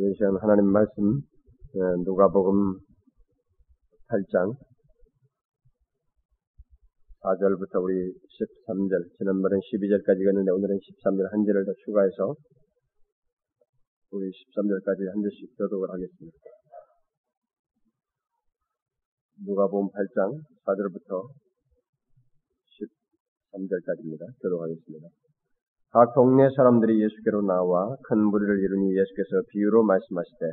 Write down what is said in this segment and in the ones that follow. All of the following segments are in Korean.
이 시간 하나님 말씀 어, 누가복음 8장 4절부터 우리 13절 지난번엔 12절까지 갔는데 오늘은 13절 한 절을 더 추가해서 우리 13절까지 한 절씩 교독을 하겠습니다. 누가복음 8장 4절부터 13절까지입니다. 교독하겠습니다. 각 동네 사람들이 예수께로 나와 큰 무리를 이루니 예수께서 비유로 말씀하시되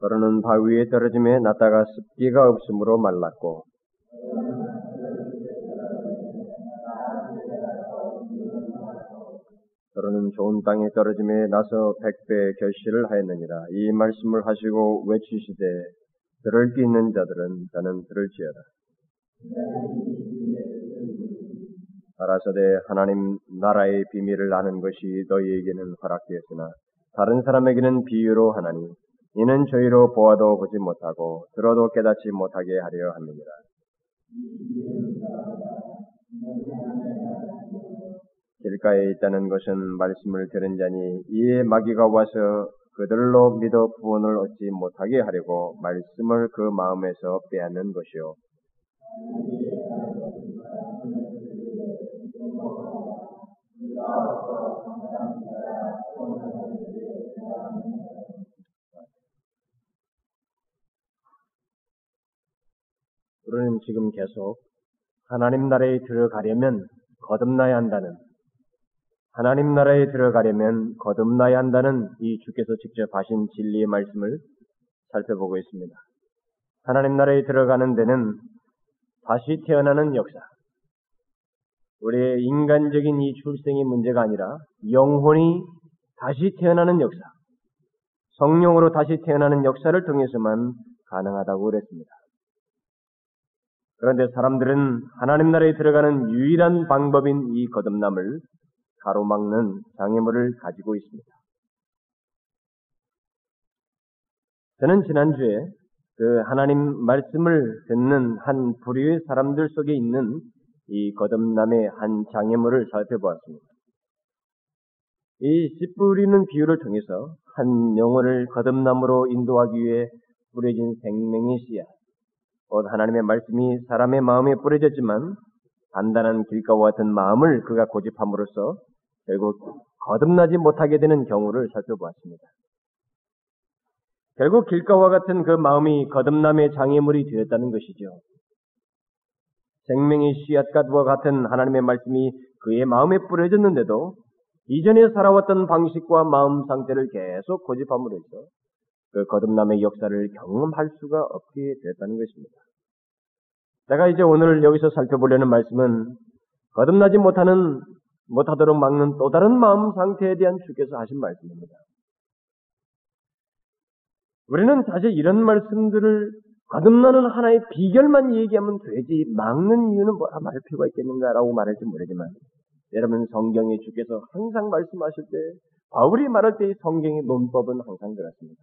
더러는 바위에 떨어짐에 났다가 습기가 없으므로 말랐고 더러는 좋은 땅에 떨어짐에 나서 백배 결실을 하였느니라. 이 말씀을 하시고 외치시되 들을 기 있는 자들은 저는 들을지어다. 가라사대 하나님 나라의 비밀을 아는 것이 너희에게는 허락되었으나 다른 사람에게는 비유로 하나니 이는 저희로 보아도 보지 못하고 들어도 깨닫지 못하게 하려 합니다. 길가에 있다는 것은 말씀을 들은 자니 이에 마귀가 와서 그들로 믿어 구원을 얻지 못하게 하려고 말씀을 그 마음에서 빼앗는 것이요. 우리는 지금 계속 하나님 나라에 들어가려면 거듭나야 한다는 하나님 나라에 들어가려면 거듭나야 한다는 이 주께서 직접 하신 진리의 말씀을 살펴보고 있습니다. 하나님 나라에 들어가는 데는 다시 태어나는 역사, 우리의 인간적인 이 출생의 문제가 아니라 영혼이 다시 태어나는 역사, 성령으로 다시 태어나는 역사를 통해서만 가능하다고 그랬습니다. 그런데 사람들은 하나님 나라에 들어가는 유일한 방법인 이 거듭남을 가로막는 장애물을 가지고 있습니다. 저는 지난주에 그 하나님 말씀을 듣는 한 부류의 사람들 속에 있는 이 거듭남의 한 장애물을 살펴보았습니다. 이 씨 뿌리는 비유를 통해서 한 영혼을 거듭남으로 인도하기 위해 뿌려진 생명의 씨앗, 곧 하나님의 말씀이 사람의 마음에 뿌려졌지만 단단한 길가와 같은 마음을 그가 고집함으로써 결국 거듭나지 못하게 되는 경우를 살펴보았습니다. 결국 길가와 같은 그 마음이 거듭남의 장애물이 되었다는 것이죠. 생명의 씨앗과 같은 하나님의 말씀이 그의 마음에 뿌려졌는데도 이전에 살아왔던 방식과 마음 상태를 계속 고집함으로써 그 거듭남의 역사를 경험할 수가 없게 됐다는 것입니다. 제가 이제 오늘 여기서 살펴보려는 말씀은 거듭나지 못하는 못하도록 막는 또 다른 마음 상태에 대한 주께서 하신 말씀입니다. 우리는 사실 이런 말씀들을 거듭나는 하나의 비결만 얘기하면 되지 막는 이유는 뭐라 말할 필요가 있겠는가라고 말할지 모르지만 여러분 성경에 주께서 항상 말씀하실 때 바울이 말할 때 이 성경의 논법은 항상 그렇습니다.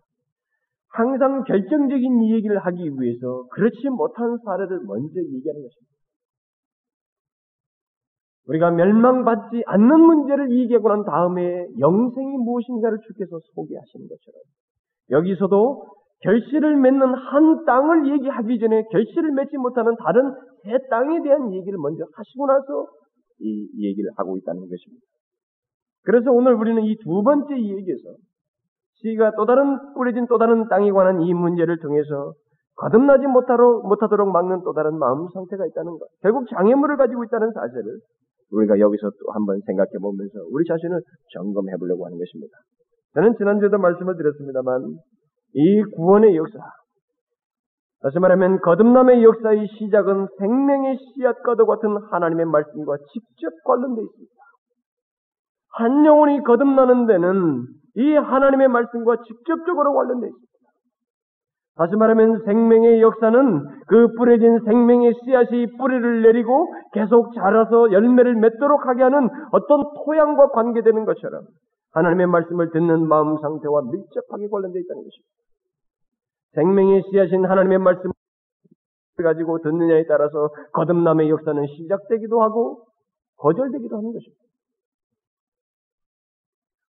항상 결정적인 얘기를 하기 위해서 그렇지 못한 사례를 먼저 얘기하는 것입니다. 우리가 멸망받지 않는 문제를 얘기하고 난 다음에 영생이 무엇인가를 주께서 소개하시는 것처럼 여기서도 결실을 맺는 한 땅을 얘기하기 전에 결실을 맺지 못하는 다른 새 땅에 대한 얘기를 먼저 하시고 나서 이 얘기를 하고 있다는 것입니다. 그래서 오늘 우리는 이 두 번째 얘기에서 씨가 또 다른 뿌려진 또 다른 땅에 관한 이 문제를 통해서 거듭나지 못하도록 막는 또 다른 마음 상태가 있다는 것. 결국 장애물을 가지고 있다는 사실을 우리가 여기서 또 한번 생각해 보면서 우리 자신을 점검해 보려고 하는 것입니다. 저는 지난주에도 말씀을 드렸습니다만 이 구원의 역사, 다시 말하면 거듭남의 역사의 시작은 생명의 씨앗과도 같은 하나님의 말씀과 직접 관련되어 있습니다. 한 영혼이 거듭나는 데는 이 하나님의 말씀과 직접적으로 관련되어 있습니다. 다시 말하면 생명의 역사는 그 뿌려진 생명의 씨앗이 뿌리를 내리고 계속 자라서 열매를 맺도록 하게 하는 어떤 토양과 관계되는 것처럼 하나님의 말씀을 듣는 마음 상태와 밀접하게 관련되어 있다는 것입니다. 생명의 씨앗인 하나님의 말씀 가지고 듣느냐에 따라서 거듭남의 역사는 시작되기도 하고 거절되기도 하는 것입니다.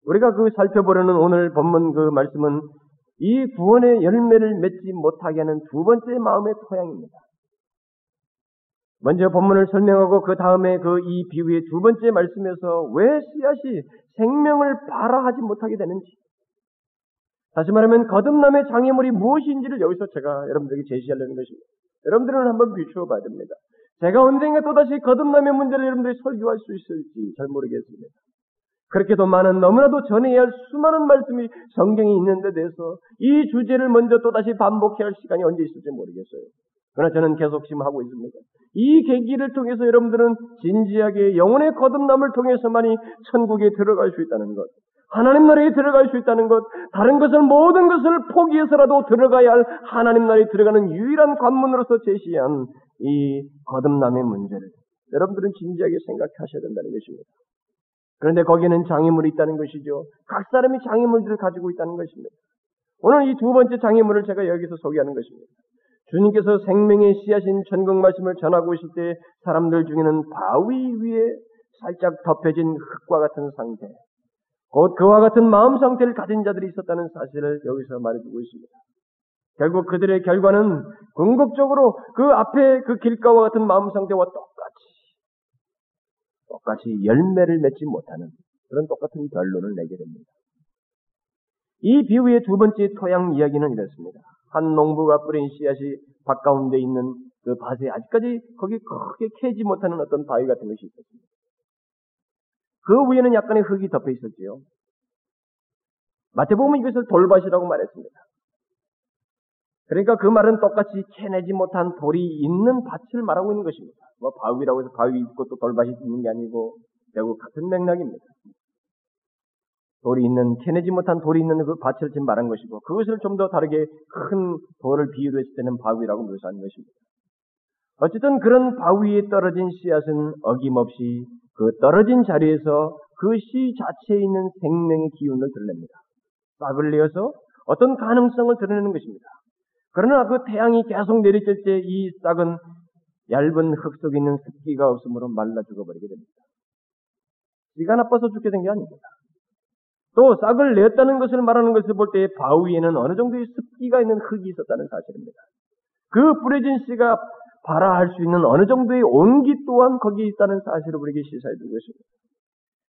우리가 그 살펴보려는 오늘 본문 그 말씀은 이 구원의 열매를 맺지 못하게 하는 두 번째 마음의 토양입니다. 먼저 본문을 설명하고 그 다음에 그 이 비유의 두 번째 말씀에서 왜 씨앗이 생명을 발화하지 못하게 되는지 다시 말하면 거듭남의 장애물이 무엇인지를 여기서 제가 여러분들에게 제시하려는 것입니다. 여러분들은 한번 비추어 봐야 됩니다. 제가 언젠가 또다시 거듭남의 문제를 여러분들이 설교할 수 있을지 잘 모르겠습니다. 그렇게도 많은 너무나도 전해야 할 수많은 말씀이 성경에 있는데 대해서 이 주제를 먼저 또다시 반복해야 할 시간이 언제 있을지 모르겠어요. 그러나 저는 계속 지금 하고 있습니다. 이 계기를 통해서 여러분들은 진지하게 영혼의 거듭남을 통해서만이 천국에 들어갈 수 있다는 것, 하나님 나라에 들어갈 수 있다는 것, 다른 것을 모든 것을 포기해서라도 들어가야 할 하나님 나라에 들어가는 유일한 관문으로서 제시한 이 거듭남의 문제를 여러분들은 진지하게 생각하셔야 된다는 것입니다. 그런데 거기에는 장애물이 있다는 것이죠. 각 사람이 장애물들을 가지고 있다는 것입니다. 오늘 이 두 번째 장애물을 제가 여기서 소개하는 것입니다. 주님께서 생명의 씨앗인 천국 말씀을 전하고 있을 때 사람들 중에는 바위 위에 살짝 덮여진 흙과 같은 상태, 곧 그와 같은 마음 상태를 가진 자들이 있었다는 사실을 여기서 말해주고 있습니다. 결국 그들의 결과는 궁극적으로 그 앞에 그 길가와 같은 마음 상태와 똑같이 똑같이 열매를 맺지 못하는 그런 똑같은 결론을 내게 됩니다. 이 비유의 두 번째 토양 이야기는 이렇습니다. 한 농부가 뿌린 씨앗이 밭 가운데 있는 그 밭에 아직까지 거기 크게 캐지 못하는 어떤 바위 같은 것이 있었습니다. 그 위에는 약간의 흙이 덮여 있었지요. 마태복음은 이것을 돌밭이라고 말했습니다. 그러니까 그 말은 똑같이 캐내지 못한 돌이 있는 밭을 말하고 있는 것입니다. 뭐 바위라고 해서 바위 있고 또 돌밭이 있는 게 아니고 결국 같은 맥락입니다. 돌이 있는 캐내지 못한 돌이 있는 그 밭을 지금 말한 것이고 그것을 좀 더 다르게 큰 돌을 비유로 했을 때는 바위라고 묘사하는 것입니다. 어쨌든 그런 바위에 떨어진 씨앗은 어김없이 그 떨어진 자리에서 그 씨 자체에 있는 생명의 기운을 드러냅니다. 싹을 내어서 어떤 가능성을 드러내는 것입니다. 그러나 그 태양이 계속 내리칠 때 이 싹은 얇은 흙 속에 있는 습기가 없으므로 말라 죽어버리게 됩니다. 씨가 나빠서 죽게 된 게 아닙니다. 또 싹을 냈다는 것을 말하는 것을 볼 때 바위에는 어느 정도의 습기가 있는 흙이 있었다는 사실입니다. 그 뿌려진 씨가 발화할 수 있는 어느 정도의 온기 또한 거기에 있다는 사실을 우리에게 시사해 주고 있습니다.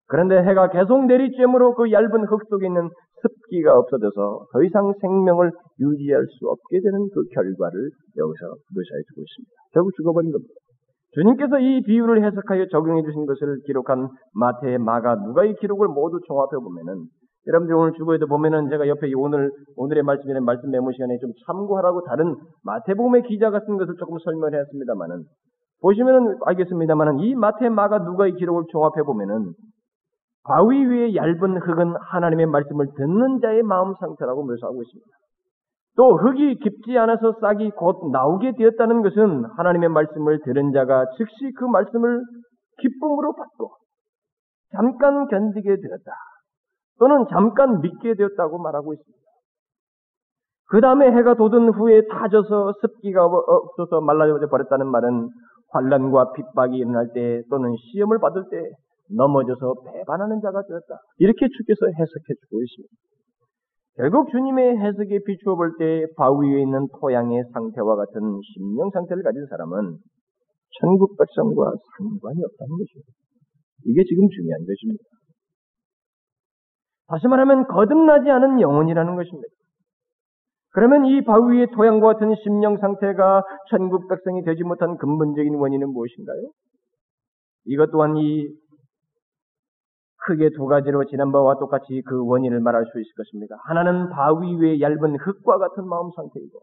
그런데 해가 계속 내리쬐므로 그 얇은 흙 속에 있는 습기가 없어져서 더 이상 생명을 유지할 수 없게 되는 그 결과를 여기서 묘사해 주고 있습니다. 결국 죽어버린 겁니다. 주님께서 이 비유를 해석하여 적용해 주신 것을 기록한 마태, 마가, 누가의 기록을 모두 종합해 보면은 여러분들 오늘 주보에도 보면은 제가 옆에 오늘 오늘의 말씀이나 말씀 메모 시간에 좀 참고하라고 다른 마태복음의 기자 같은 것을 조금 설명을 했습니다만은 보시면은 알겠습니다만은 이 마태, 마가, 누가의 기록을 종합해 보면은 바위 위에 얇은 흙은 하나님의 말씀을 듣는 자의 마음 상태라고 묘사하고 있습니다. 또 흙이 깊지 않아서 싹이 곧 나오게 되었다는 것은 하나님의 말씀을 들은 자가 즉시 그 말씀을 기쁨으로 받고 잠깐 견디게 되었다. 또는 잠깐 믿게 되었다고 말하고 있습니다. 그 다음에 해가 돋은 후에 타져서 습기가 없어서 말라져 버렸다는 말은 환란과 핍박이 일어날 때 또는 시험을 받을 때 넘어져서 배반하는 자가 되었다. 이렇게 주께서 해석해 주고 있습니다. 결국 주님의 해석에 비추어 볼 때 바위 위에 있는 토양의 상태와 같은 심령 상태를 가진 사람은 천국 백성과 상관이 없다는 것입니다. 이게 지금 중요한 것입니다. 다시 말하면 거듭나지 않은 영혼이라는 것입니다. 그러면 이 바위 위의 토양과 같은 심령 상태가 천국 백성이 되지 못한 근본적인 원인은 무엇인가요? 이것 또한 이 크게 두 가지로 지난번과 똑같이 그 원인을 말할 수 있을 것입니다. 하나는 바위 위에 얇은 흙과 같은 마음 상태이고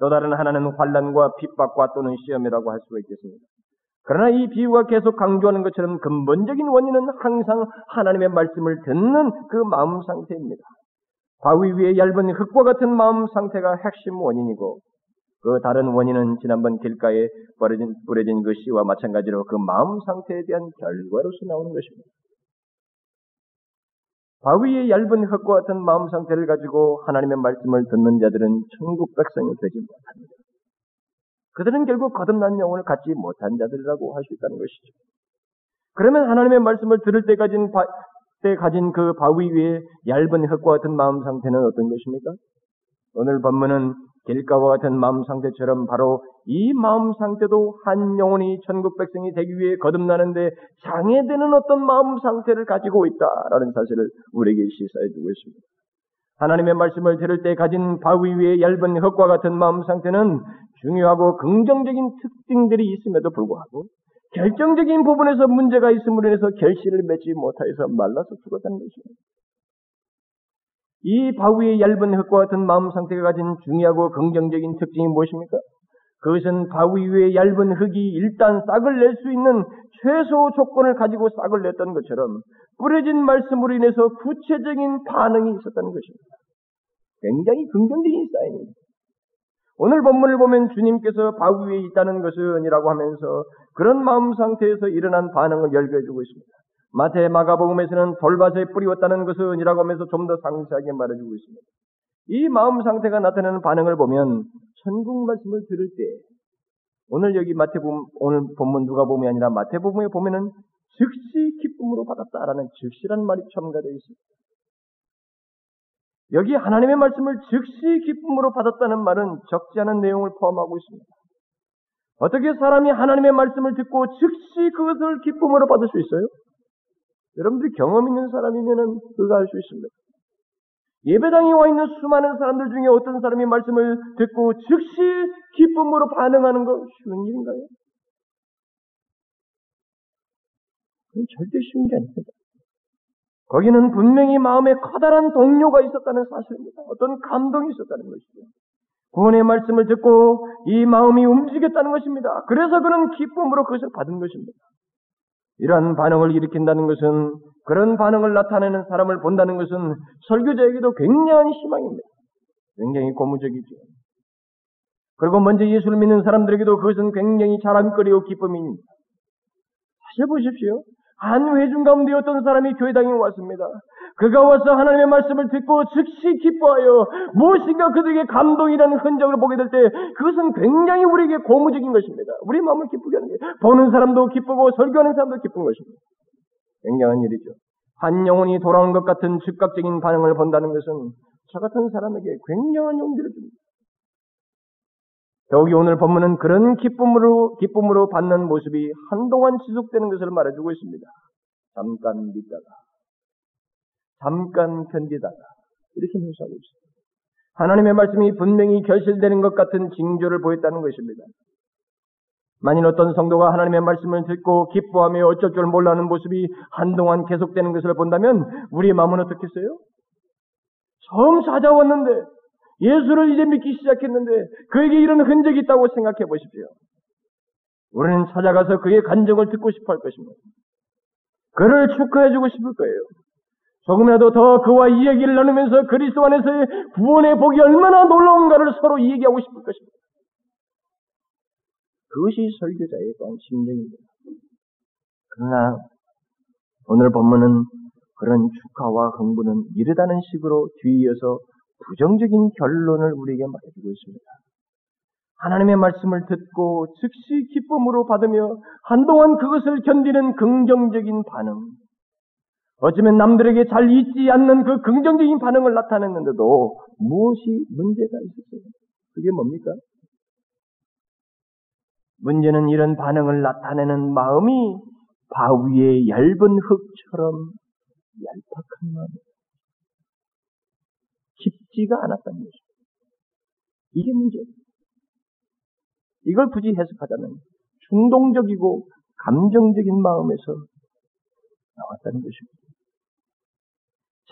또 다른 하나는 환란과 핍박과 또는 시험이라고 할 수가 있겠습니다. 그러나 이 비유가 계속 강조하는 것처럼 근본적인 원인은 항상 하나님의 말씀을 듣는 그 마음 상태입니다. 바위 위에 얇은 흙과 같은 마음 상태가 핵심 원인이고 그 다른 원인은 지난번 길가에 뿌려진, 뿌려진 그 씨와 마찬가지로 그 마음 상태에 대한 결과로서 나오는 것입니다. 바위의 얇은 흙과 같은 마음 상태를 가지고 하나님의 말씀을 듣는 자들은 천국 백성이 되지 못합니다. 그들은 결국 거듭난 영혼을 갖지 못한 자들이라고 할 수 있다는 것이죠. 그러면 하나님의 말씀을 들을 때 가진 바, 때 가진 그 바위 위에 얇은 흙과 같은 마음 상태는 어떤 것입니까? 오늘 본문은 길가와 같은 마음 상태처럼 바로 이 마음 상태도 한 영혼이 천국 백성이 되기 위해 거듭나는데 장애되는 어떤 마음 상태를 가지고 있다라는 사실을 우리에게 시사해 주고 있습니다. 하나님의 말씀을 들을 때 가진 바위 위에 얇은 흙과 같은 마음 상태는 중요하고 긍정적인 특징들이 있음에도 불구하고 결정적인 부분에서 문제가 있음으로 인해서 결실을 맺지 못하여서 말라서 죽었다는 것입니다. 이 바위의 얇은 흙과 같은 마음 상태가 가진 중요하고 긍정적인 특징이 무엇입니까? 그것은 바위 위에 얇은 흙이 일단 싹을 낼 수 있는 최소 조건을 가지고 싹을 냈던 것처럼 뿌려진 말씀으로 인해서 구체적인 반응이 있었다는 것입니다. 굉장히 긍정적인 사인입니다. 오늘 본문을 보면 주님께서 바위 위에 있다는 것은이라고 하면서 그런 마음 상태에서 일어난 반응을 열거해주고 있습니다. 마태 마가복음에서는 돌밭에 뿌리웠다는 것은 이라고 하면서 좀 더 상세하게 말해주고 있습니다. 이 마음 상태가 나타내는 반응을 보면 천국 말씀을 들을 때 오늘 여기 마태복음 오늘 본문 누가 보음이 아니라 마태복음에 보면은 즉시 기쁨으로 받았다라는 즉시란 말이 첨가되어 있습니다. 여기 하나님의 말씀을 즉시 기쁨으로 받았다는 말은 적지 않은 내용을 포함하고 있습니다. 어떻게 사람이 하나님의 말씀을 듣고 즉시 그것을 기쁨으로 받을 수 있어요? 여러분들이 경험 있는 사람이면은 그거 알수 있습니다. 예배당에 와 있는 수많은 사람들 중에 어떤 사람이 말씀을 듣고 즉시 기쁨으로 반응하는 거 쉬운 일인가요? 그건 절대 쉬운 게 아닙니다. 거기는 분명히 마음에 커다란 동료가 있었다는 사실입니다. 어떤 감동이 있었다는 것이죠. 구원의 말씀을 듣고 이 마음이 움직였다는 것입니다. 그래서 그런 기쁨으로 그것을 받은 것입니다. 이러한 반응을 일으킨다는 것은 그런 반응을 나타내는 사람을 본다는 것은 설교자에게도 굉장한 희망입니다. 굉장히 고무적이죠. 그리고 먼저 예수를 믿는 사람들에게도 그것은 굉장히 자랑거리고 기쁨입니다. 다시 보십시오. 한 회중 가운데 어떤 사람이 교회당에 왔습니다. 그가 와서 하나님의 말씀을 듣고 즉시 기뻐하여 무엇인가 그들에게 감동이라는 흔적을 보게 될 때 그것은 굉장히 우리에게 고무적인 것입니다. 우리 마음을 기쁘게 하는 게 보는 사람도 기쁘고 설교하는 사람도 기쁜 것입니다. 굉장한 일이죠. 한 영혼이 돌아온 것 같은 즉각적인 반응을 본다는 것은 저 같은 사람에게 굉장한 용기를 줍니다. 여기 오늘 본문은 그런 기쁨으로, 기쁨으로 받는 모습이 한동안 지속되는 것을 말해주고 있습니다. 잠깐 믿다가, 잠깐 견디다가, 이렇게 묘사하고 있습니다. 하나님의 말씀이 분명히 결실되는 것 같은 징조를 보였다는 것입니다. 만일 어떤 성도가 하나님의 말씀을 듣고 기뻐하며 어쩔 줄 몰라하는 모습이 한동안 계속되는 것을 본다면 우리의 마음은 어떻겠어요? 처음 찾아왔는데 예수를 이제 믿기 시작했는데 그에게 이런 흔적이 있다고 생각해 보십시오. 우리는 찾아가서 그의 간증을 듣고 싶어 할 것입니다. 그를 축하해주고 싶을 거예요. 조금이라도 더 그와 이야기를 나누면서 그리스도 안에서의 구원의 복이 얼마나 놀라운가를 서로 이야기하고 싶을 것입니다. 그것이 설교자의 또한 심정입니다. 그러나 오늘 본문은 그런 축하와 흥분은 이르다는 식으로 뒤이어서 부정적인 결론을 우리에게 말해주고 있습니다. 하나님의 말씀을 듣고 즉시 기쁨으로 받으며 한동안 그것을 견디는 긍정적인 반응. 어쩌면 남들에게 잘 잊지 않는 그 긍정적인 반응을 나타냈는데도 무엇이 문제가 있었어요? 그게 뭡니까? 문제는 이런 반응을 나타내는 마음이 바위의 얇은 흙처럼 얄팍한 마음입니다. 깊지가 않았다는 것입니다. 이게 문제예요. 이걸 굳이 해석하자면 충동적이고 감정적인 마음에서 나왔다는 것입니다.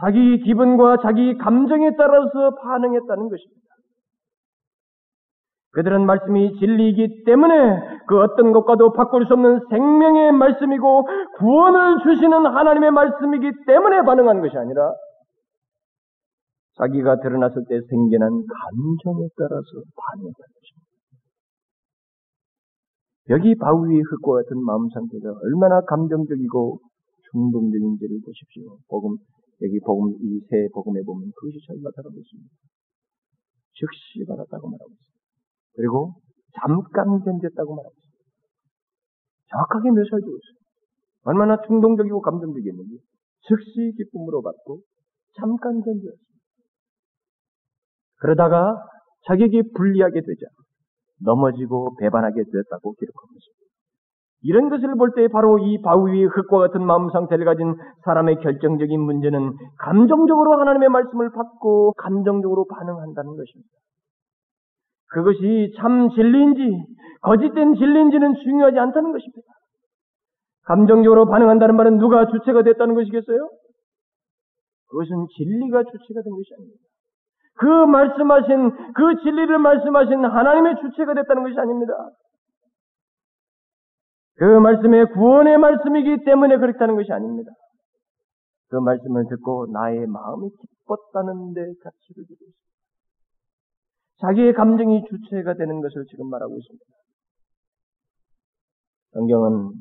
자기 기분과 자기 감정에 따라서 반응했다는 것입니다. 그들은 말씀이 진리이기 때문에 그 어떤 것과도 바꿀 수 없는 생명의 말씀이고 구원을 주시는 하나님의 말씀이기 때문에 반응한 것이 아니라 자기가 드러났을 때 생겨난 감정에 따라서 반응했다는 것입니다. 여기 바위의 흙과 같은 마음 상태가 얼마나 감정적이고 충동적인지를 보십시오. 복음, 여기 복음, 이세 복음에 보면 그것이 잘 나타나고 있습니다. 즉시 받았다고 말하고 있습니다. 그리고 잠깐 견뎠다고 말하고 있습니다. 정확하게 묘사해주고 있어요. 얼마나 충동적이고 감정적이었는지 즉시 기쁨으로 받고 잠깐 견뎠습니다. 그러다가 자격이 불리하게 되자 넘어지고 배반하게 되었다고 기록하고 있습니다. 이런 것을 볼 때 바로 이 바위의 흙과 같은 마음 상태를 가진 사람의 결정적인 문제는 감정적으로 하나님의 말씀을 받고 감정적으로 반응한다는 것입니다. 그것이 참 진리인지 거짓된 진리인지는 중요하지 않다는 것입니다. 감정적으로 반응한다는 말은 누가 주체가 됐다는 것이겠어요? 그것은 진리가 주체가 된 것이 아닙니다. 그 말씀하신, 그 진리를 말씀하신 하나님의 주체가 됐다는 것이 아닙니다. 그 말씀의 구원의 말씀이기 때문에 그렇다는 것이 아닙니다. 그 말씀을 듣고 나의 마음이 기뻤다는 데 가치를 두고 있습니다. 자기의 감정이 주체가 되는 것을 지금 말하고 있습니다. 성경은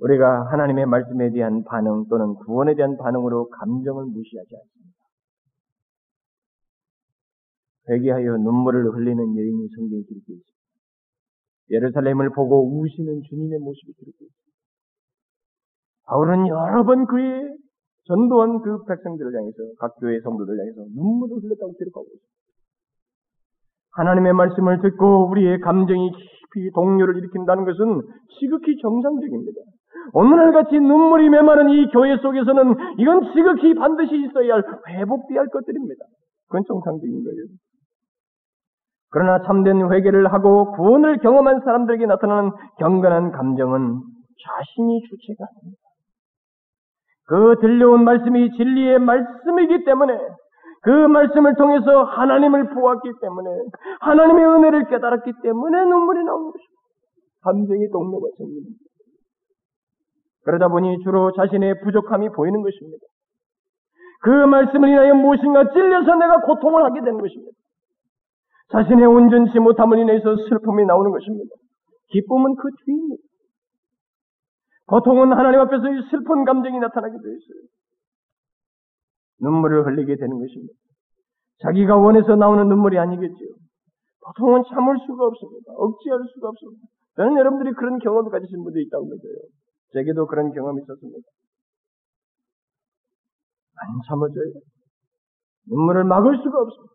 우리가 하나님의 말씀에 대한 반응 또는 구원에 대한 반응으로 감정을 무시하지 않습니다. 회개하여 눈물을 흘리는 여인이 성경에 기록되어 있습니다. 예루살렘을 보고 우시는 주님의 모습이 기록되어 있습니다. 바울은 여러 번 그의 전도한 그 백성들을 향해서 각 교회 성도들 향해서 눈물을 흘렸다고 기록하고 있습니다. 하나님의 말씀을 듣고 우리의 감정이 깊이 동요를 일으킨다는 것은 지극히 정상적입니다. 오늘날 같이 눈물이 메마른 이 교회 속에서는 이건 지극히 반드시 있어야 할 회복돼야 할 것들입니다. 그건 정상적인 거예요. 그러나 참된 회개를 하고 구원을 경험한 사람들에게 나타나는 경건한 감정은 자신이 주체가 아닙니다. 그 들려온 말씀이 진리의 말씀이기 때문에 그 말씀을 통해서 하나님을 보았기 때문에 하나님의 은혜를 깨달았기 때문에 눈물이 나오는 것입니다. 감정이 동료가 생깁니다. 그러다 보니 주로 자신의 부족함이 보이는 것입니다. 그 말씀을 인하여 무엇인가 찔려서 내가 고통을 하게 되는 것입니다. 자신의 온전치 못함을 인해서 슬픔이 나오는 것입니다. 기쁨은 그 뒤입니다. 고통은 하나님 앞에서 이 슬픈 감정이 나타나게 되어 있어요. 눈물을 흘리게 되는 것입니다. 자기가 원해서 나오는 눈물이 아니겠죠. 보통은 참을 수가 없습니다. 억지할 수가 없습니다. 저는 여러분들이 그런 경험을 가지신 분들이 있다고 믿어요. 제게도 그런 경험이 있었습니다. 안 참아져요. 눈물을 막을 수가 없습니다.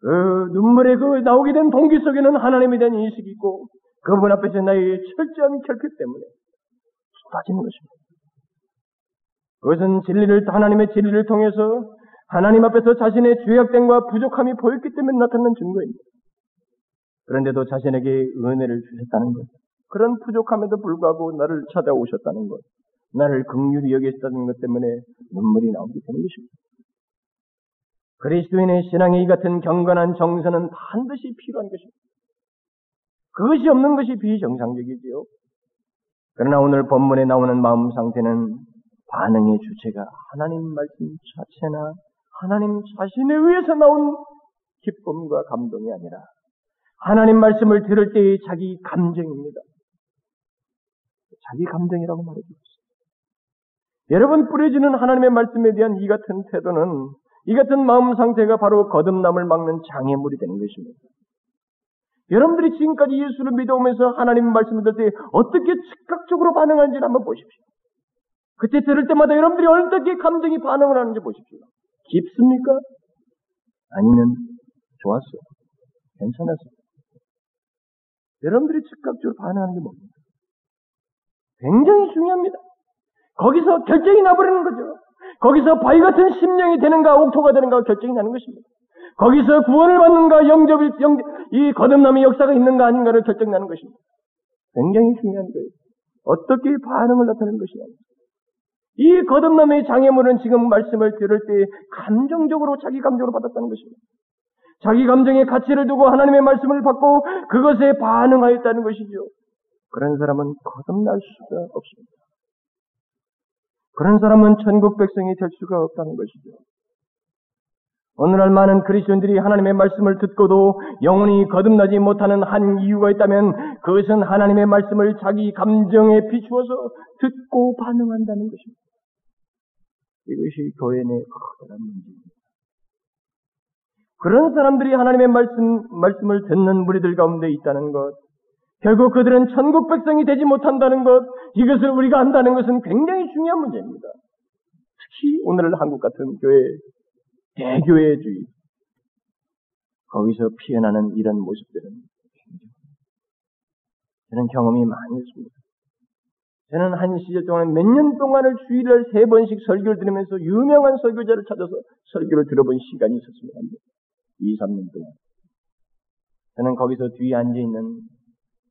그 눈물에 그 나오게 된 동기 속에는 하나님에 대한 인식이 있고 그분 앞에서 나의 철저한 결핍 때문에 쏟아지는 것입니다. 그것은 진리를 하나님의 진리를 통해서 하나님 앞에서 자신의 죄악됨과 부족함이 보였기 때문에 나타난 증거입니다. 그런데도 자신에게 은혜를 주셨다는 것, 그런 부족함에도 불구하고 나를 찾아오셨다는 것, 나를 극률히 여기셨다는 것 때문에 눈물이 나오게 되는 것입니다. 그리스도인의 신앙에 이 같은 경건한 정서는 반드시 필요한 것입니다. 그것이 없는 것이 비정상적이지요. 그러나 오늘 본문에 나오는 마음 상태는 반응의 주체가 하나님 말씀 자체나 하나님 자신에 의해서 나온 기쁨과 감동이 아니라 하나님 말씀을 들을 때의 자기 감정입니다. 자기 감정이라고 말해주고 있습니다. 여러분 뿌려지는 하나님의 말씀에 대한 이 같은 태도는 이 같은 마음 상태가 바로 거듭남을 막는 장애물이 되는 것입니다. 여러분들이 지금까지 예수를 믿어오면서 하나님 말씀을 들을 때 어떻게 즉각적으로 반응하는지를 한번 보십시오. 그때 들을 때마다 여러분들이 어떻게 감정이 반응을 하는지 보십시오. 깊습니까? 아니면 좋았어요. 괜찮았어요. 여러분들이 즉각적으로 반응하는 게 뭡니까? 굉장히 중요합니다. 거기서 결정이 나버리는 거죠. 거기서 바위 같은 심령이 되는가 옥토가 되는가 결정이 나는 것입니다. 거기서 구원을 받는가 영접이 영, 이 거듭남의 역사가 있는가 아닌가를 결정 나는 것입니다. 굉장히 중요한 거예요. 어떻게 반응을 나타내는 것이냐. 이 거듭남의 장애물은 지금 말씀을 들을 때 감정적으로 자기 감정으로 받았다는 것입니다. 자기 감정의 가치를 두고 하나님의 말씀을 받고 그것에 반응하였다는 것이죠. 그런 사람은 거듭날 수가 없습니다. 그런 사람은 천국 백성이 될 수가 없다는 것이죠. 오늘날 많은 그리스도인들이 하나님의 말씀을 듣고도 영혼이 거듭나지 못하는 한 이유가 있다면 그것은 하나님의 말씀을 자기 감정에 비추어서 듣고 반응한다는 것입니다. 이것이 교회 내 커다란 문제입니다. 그런 사람들이 하나님의 말씀, 말씀을 듣는 무리들 가운데 있다는 것, 결국 그들은 천국 백성이 되지 못한다는 것, 이것을 우리가 안다는 것은 굉장히 중요한 문제입니다. 특히 오늘 한국 같은 교회, 대교회주의, 거기서 피어나는 이런 모습들은 저는 경험이 많이 있습니다. 저는 한 시절 동안 몇 년 동안을 주일을 세 번씩 설교를 들으면서 유명한 설교자를 찾아서 설교를 들어본 시간이 있었습니다. 2, 3년 동안. 저는 거기서 뒤에 앉아 있는,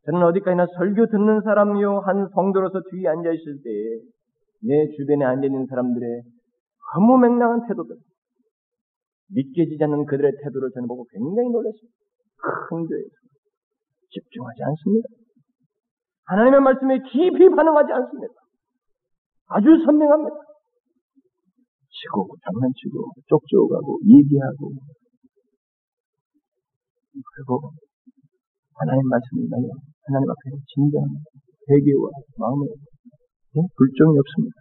저는 어디까지나 설교 듣는 사람이요, 한 성도로서 뒤에 앉아 있을 때, 내 주변에 앉아 있는 사람들의 허무맹랑한 태도들, 믿겨지지 않는 그들의 태도를 저는 보고 굉장히 놀랐습니다. 큰 교회에서. 집중하지 않습니다. 하나님의 말씀에 깊이 반응하지 않습니다. 아주 선명합니다. 치고, 장난치고, 쪽쪽하고, 얘기하고, 그리고 하나님 말씀을 나요 하나님 앞에 진정한 회개와 마음에 예? 불정이 없습니다.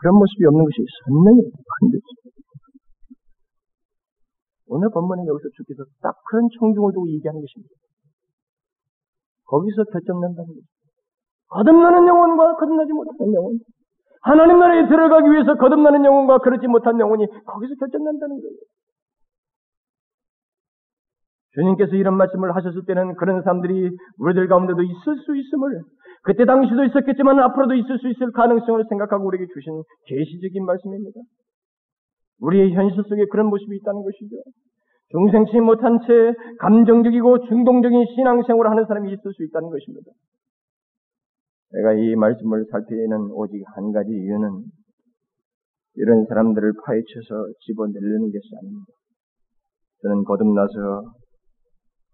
그런 모습이 없는 것이 선명히 흔들습니다. 오늘 본문에 여기서 주께서 딱 그런 청중을 두고 얘기하는 것입니다. 거기서 결정난다는 것입니다. 거듭나는 영혼과 거듭나지 못하는 영혼. 하나님 나라에 들어가기 위해서 거듭나는 영혼과 그러지 못한 영혼이 거기서 결정난다는 거예요. 주님께서 이런 말씀을 하셨을 때는 그런 사람들이 우리들 가운데도 있을 수 있음을 그때 당시도 있었겠지만 앞으로도 있을 수 있을 가능성을 생각하고 우리에게 주신 계시적인 말씀입니다. 우리의 현실 속에 그런 모습이 있다는 것이죠. 중생치 못한 채 감정적이고 중동적인 신앙생활을 하는 사람이 있을 수 있다는 것입니다. 내가 이 말씀을 살피는 오직 한 가지 이유는 이런 사람들을 파헤쳐서 집어내려는 것이 아닙니다. 저는 거듭나서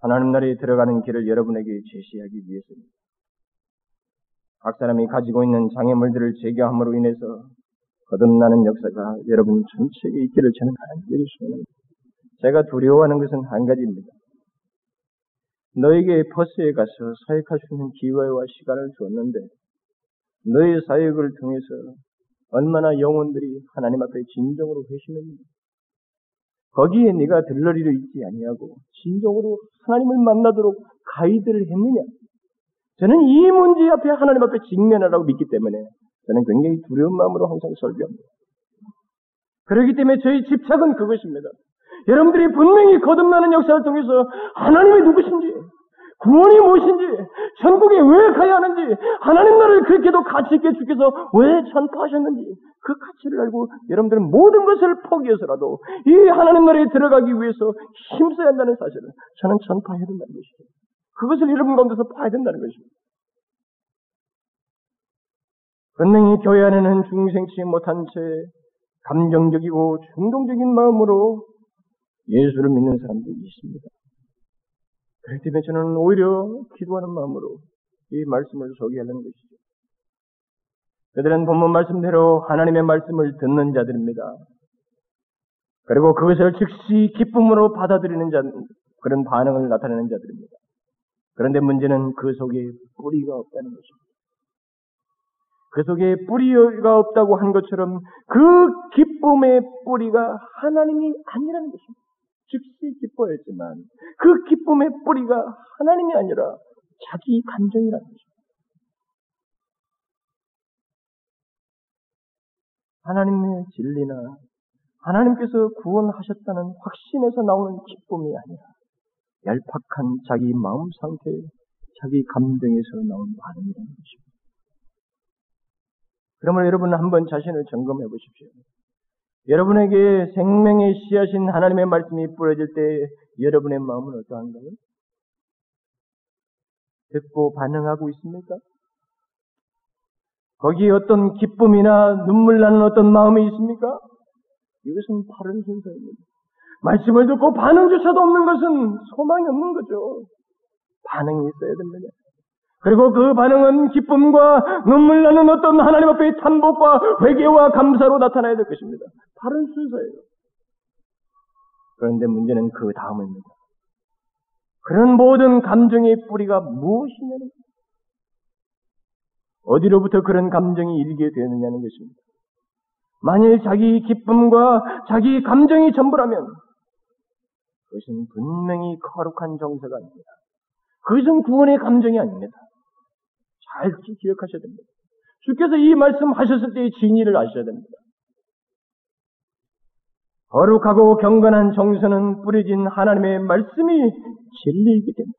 하나님 나라에 들어가는 길을 여러분에게 제시하기 위해서입니다. 각 사람이 가지고 있는 장애물들을 제거함으로 인해서 거듭나는 역사가 여러분 전체에 있기를 저는 간절히 소원합니다. 제가 두려워하는 것은 한 가지입니다. 너에게 버스에 가서 사역할 수 있는 기회와 시간을 주었는데 너의 사역을 통해서 얼마나 영혼들이 하나님 앞에 진정으로 회심했는가. 거기에 네가 들러리로 있지 아니하고 진정으로 하나님을 만나도록 가이드를 했느냐? 저는 이 문제 앞에 하나님 앞에 직면하라고 믿기 때문에 저는 굉장히 두려운 마음으로 항상 설교합니다. 그렇기 때문에 저희 집착은 그것입니다. 여러분들이 분명히 거듭나는 역사를 통해서 하나님이 누구신지, 구원이 무엇인지, 천국에 왜 가야 하는지, 하나님 나라를 그렇게도 가치 있게 주께서 왜 전파하셨는지, 그 가치를 알고 여러분들은 모든 것을 포기해서라도 이 하나님 나라에 들어가기 위해서 힘써야 한다는 사실을 저는 전파해야 된다는 것이죠. 그것을 여러분 가운데서 봐야 된다는 것입니다. 분명히 교회 안에는 중생치 못한 채 감정적이고 충동적인 마음으로 예수를 믿는 사람들이 있습니다. 그렇기 때문에 저는 오히려 기도하는 마음으로 이 말씀을 소개하는 것이죠. 그들은 본문 말씀대로 하나님의 말씀을 듣는 자들입니다. 그리고 그것을 즉시 기쁨으로 받아들이는 자, 그런 반응을 나타내는 자들입니다. 그런데 문제는 그 속에 뿌리가 없다는 것입니다. 그 속에 뿌리가 없다고 한 것처럼 그 기쁨의 뿌리가 하나님이 아니라는 것입니다. 즉시 기뻐했지만 그 기쁨의 뿌리가 하나님이 아니라 자기 감정이라는 것입니다. 하나님의 진리나 하나님께서 구원하셨다는 확신에서 나오는 기쁨이 아니라 얄팍한 자기 마음 상태, 자기 감정에서 나온 반응이라는 것입니다. 그러면 여러분 한번 자신을 점검해 보십시오. 여러분에게 생명의 씨앗인 하나님의 말씀이 뿌려질 때 여러분의 마음은 어떠한가요? 듣고 반응하고 있습니까? 거기에 어떤 기쁨이나 눈물 나는 어떤 마음이 있습니까? 이것은 바른 순서입니다. 말씀을 듣고 반응조차도 없는 것은 소망이 없는 거죠. 반응이 있어야 됩니다. 그리고 그 반응은 기쁨과 눈물 나는 어떤 하나님 앞에 탄복과 회개와 감사로 나타나야 될 것입니다. 바른 순서예요. 그런데 문제는 그 다음입니다. 그런 모든 감정의 뿌리가 무엇이냐는 어디로부터 그런 감정이 일게 되느냐는 것입니다. 만일 자기 기쁨과 자기 감정이 전부라면 그것은 분명히 거룩한 정서가 아닙니다. 그것은 구원의 감정이 아닙니다. 잘 기억하셔야 됩니다. 주께서 이 말씀하셨을 때의 진리를 아셔야 됩니다. 거룩하고 경건한 정서는 뿌려진 하나님의 말씀이 진리이기 때문에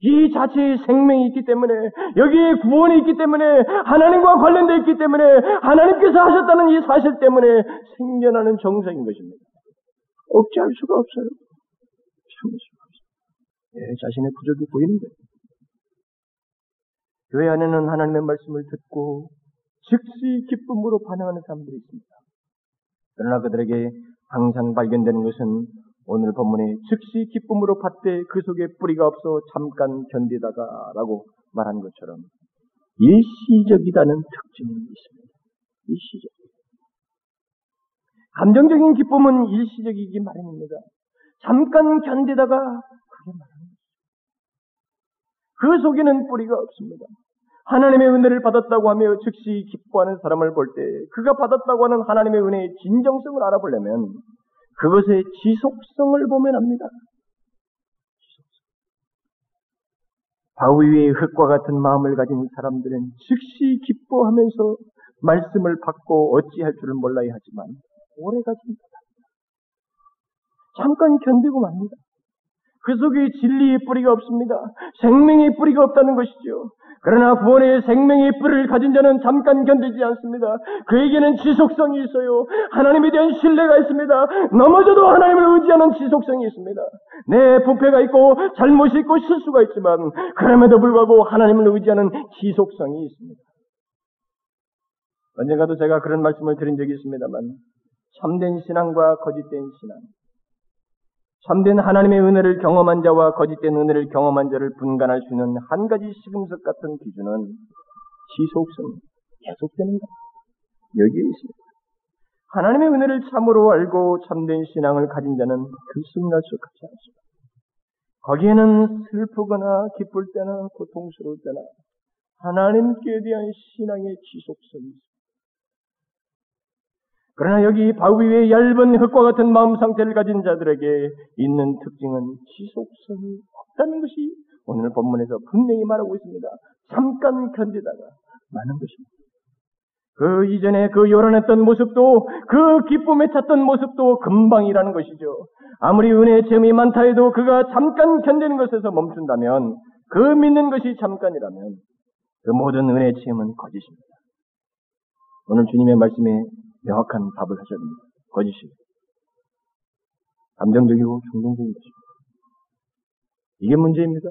이 자체의 생명이 있기 때문에 여기에 구원이 있기 때문에 하나님과 관련되어 있기 때문에 하나님께서 하셨다는 이 사실 때문에 생겨나는 정서인 것입니다. 억제할 수가 없어요. 참을 수가 없어요. 내 자신의 부족이 보이는 거예요. 교회 안에는 하나님의 말씀을 듣고 즉시 기쁨으로 반응하는 사람들이 있습니다. 그러나 그들에게 항상 발견되는 것은 오늘 본문에 즉시 기쁨으로 받되 그 속에 뿌리가 없어 잠깐 견디다가 라고 말한 것처럼 일시적이다는 특징이 있습니다. 일시적. 감정적인 기쁨은 일시적이기 마련입니다. 잠깐 견디다가 그게 말합니다. 그 속에는 뿌리가 없습니다. 하나님의 은혜를 받았다고 하며 즉시 기뻐하는 사람을 볼 때 그가 받았다고 하는 하나님의 은혜의 진정성을 알아보려면 그것의 지속성을 보면 합니다. 바위 위의 흙과 같은 마음을 가진 사람들은 즉시 기뻐하면서 말씀을 받고 어찌할 줄을 몰라야 하지만 오래 가지 못합니다. 잠깐 견디고 맙니다. 그 속에 진리의 뿌리가 없습니다. 생명의 뿌리가 없다는 것이죠. 그러나 구원의 생명의 뿌리를 가진 자는 잠깐 견디지 않습니다. 그에게는 지속성이 있어요. 하나님에 대한 신뢰가 있습니다. 넘어져도 하나님을 의지하는 지속성이 있습니다. 내 부패가 있고 잘못이 있고 실수가 있지만 그럼에도 불구하고 하나님을 의지하는 지속성이 있습니다. 언젠가도 제가 그런 말씀을 드린 적이 있습니다만 참된 신앙과 거짓된 신앙 참된 하나님의 은혜를 경험한 자와 거짓된 은혜를 경험한 자를 분간할 수 있는 한 가지 시금석 같은 기준은 지속성, 계속되는 것. 여기에 있습니다. 하나님의 은혜를 참으로 알고 참된 신앙을 가진 자는 들쑥날쑥하지 않습니다. 거기에는 슬프거나 기쁠 때나 고통스러울 때나 하나님께 대한 신앙의 지속성이 있습니다. 그러나 여기 바위 위에 얇은 흙과 같은 마음 상태를 가진 자들에게 있는 특징은 지속성이 없다는 것이 오늘 본문에서 분명히 말하고 있습니다. 잠깐 견디다가 많은 것입니다. 그 이전에 그 요란했던 모습도 그 기쁨에 찼던 모습도 금방이라는 것이죠. 아무리 은혜의 체험이 많다 해도 그가 잠깐 견디는 것에서 멈춘다면 그 믿는 것이 잠깐이라면 그 모든 은혜의 체험은 거짓입니다. 오늘 주님의 말씀에 명확한 답을 하셔야 됩니다. 거짓이. 감정적이고 충동적인 것입니다. 이게 문제입니다.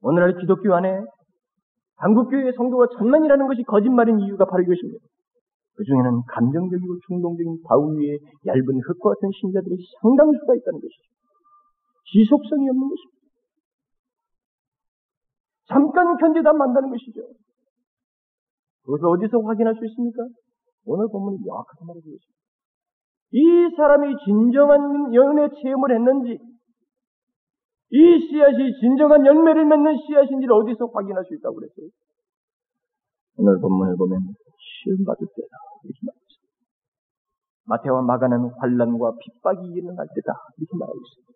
오늘날 기독교 안에 한국교회의 성도가 천만이라는 것이 거짓말인 이유가 바로 이것입니다. 그 중에는 감정적이고 충동적인 바위 위에 얇은 흙과 같은 신자들이 상당수가 있다는 것이죠. 지속성이 없는 것입니다. 잠깐 견디다 만다는 것이죠. 그것을 어디서 확인할 수 있습니까? 오늘 본문이 명확하게 말해주고 있습니다. 이 사람이 진정한 연애 체험을 했는지, 이 씨앗이 진정한 열매를 맺는 씨앗인지를 어디서 확인할 수 있다고 그랬어요? 오늘 본문을 보면 시험 받을 때다 이렇게 말했습니다. 마태와 마가는 환란과 핍박이 일어날 때다 이렇게 말하고 있습니다.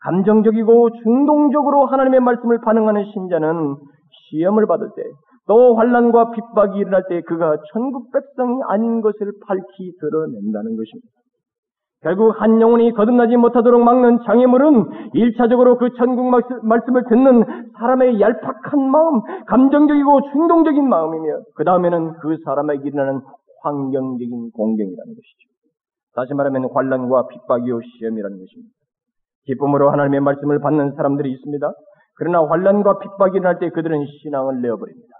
감정적이고 중동적으로 하나님의 말씀을 반응하는 신자는 시험을 받을 때 또 환란과 핍박이 일어날 때 그가 천국 백성이 아닌 것을 밝히 드러낸다는 것입니다. 결국 한 영혼이 거듭나지 못하도록 막는 장애물은 일차적으로 그 천국 말씀을 듣는 사람의 얄팍한 마음, 감정적이고 충동적인 마음이며 그 다음에는 그 사람에게 일어나는 환경적인 공경이라는 것이죠. 다시 말하면 환란과 핍박이요 시험이라는 것입니다. 기쁨으로 하나님의 말씀을 받는 사람들이 있습니다. 그러나 환란과 핍박이 일어날 때 그들은 신앙을 내어버립니다.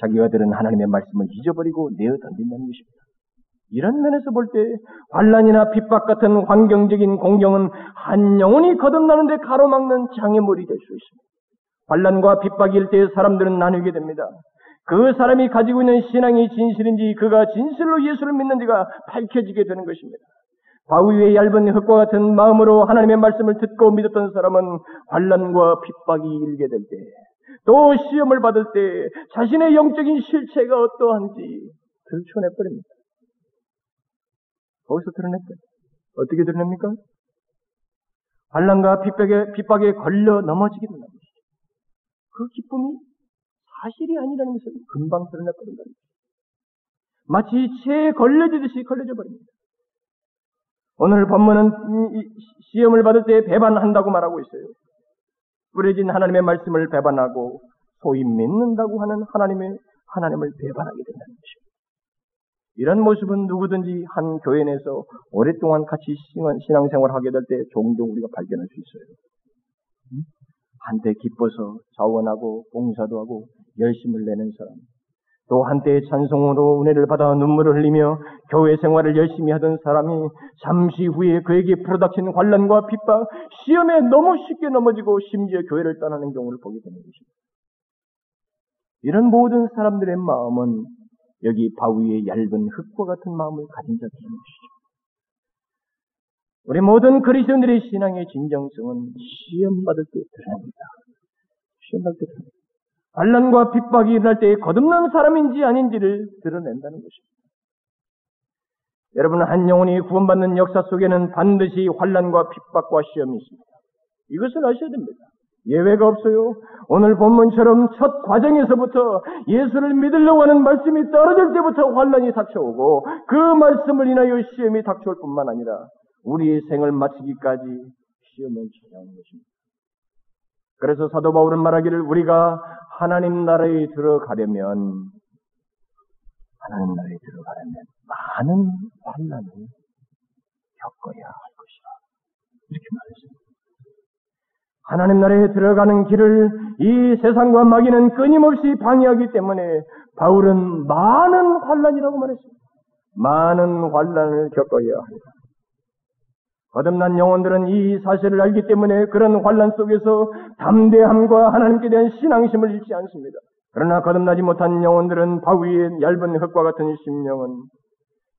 자기가 들은 하나님의 말씀을 잊어버리고 내어 던진다는 것입니다. 이런 면에서 볼 때 환란이나 핍박 같은 환경적인 공경은 한 영혼이 거듭나는데 가로막는 장애물이 될 수 있습니다. 환란과 핍박일 때 사람들은 나누게 됩니다. 그 사람이 가지고 있는 신앙이 진실인지 그가 진실로 예수를 믿는지가 밝혀지게 되는 것입니다. 바위 위에 얇은 흙과 같은 마음으로 하나님의 말씀을 듣고 믿었던 사람은 환란과 핍박이 일게 될 때 또 시험을 받을 때 자신의 영적인 실체가 어떠한지 들춰내버립니다. 거기서 드러냈어요. 어떻게 드러냅니까? 반란과 핍박에, 핍박에 걸려 넘어지게 된다는 것이죠. 그 기쁨이 사실이 아니라는 것을 금방 드러내버린다는 것이죠. 마치 체에 걸려지듯이 걸려져 버립니다. 오늘 본문은 시험을 받을 때 배반한다고 말하고 있어요. 뿌려진 하나님의 말씀을 배반하고 소위 믿는다고 하는 하나님의 하나님을 배반하게 된다는 것입니다. 이런 모습은 누구든지 한 교회 내에서 오랫동안 같이 신앙생활 하게 될 때 종종 우리가 발견할 수 있어요. 한때 기뻐서 자원하고 봉사도 하고 열심을 내는 사람, 또 한때의 찬송으로 은혜를 받아 눈물을 흘리며 교회 생활을 열심히 하던 사람이 잠시 후에 그에게 불어닥치는 관란과 핍박, 시험에 너무 쉽게 넘어지고 심지어 교회를 떠나는 경우를 보게 되는 것입니다. 이런 모든 사람들의 마음은 여기 바위의 얇은 흙과 같은 마음을 가진 자들인 것이죠. 우리 모든 그리스도인들의 신앙의 진정성은 시험 받을 때 드러납니다. 시험 받을 때 드러납니다. 반란과 핍박이 일어날 때 거듭난 사람인지 아닌지를 드러낸다는 것입니다. 여러분 한 영혼이 구원받는 역사 속에는 반드시 환란과 핍박과 시험이 있습니다. 이것을 아셔야 됩니다. 예외가 없어요. 오늘 본문처럼 첫 과정에서부터 예수를 믿으려고 하는 말씀이 떨어질 때부터 환란이 닥쳐오고 그 말씀을 인하여 시험이 닥쳐올 뿐만 아니라 우리의 생을 마치기까지 시험을 찾아오는 것입니다. 그래서 사도 바울은 말하기를 우리가 하나님 나라에 들어가려면 하나님 나라에 들어가려면 많은 환란을 겪어야 할 것이다. 이렇게 말했습니다. 하나님 나라에 들어가는 길을 이 세상과 마귀는 끊임없이 방해하기 때문에 바울은 많은 환란이라고 말했습니다. 많은 환란을 겪어야 합니다. 거듭난 영혼들은 이 사실을 알기 때문에 그런 환란 속에서 담대함과 하나님께 대한 신앙심을 잃지 않습니다. 그러나 거듭나지 못한 영혼들은 바위의 얇은 흙과 같은 심령은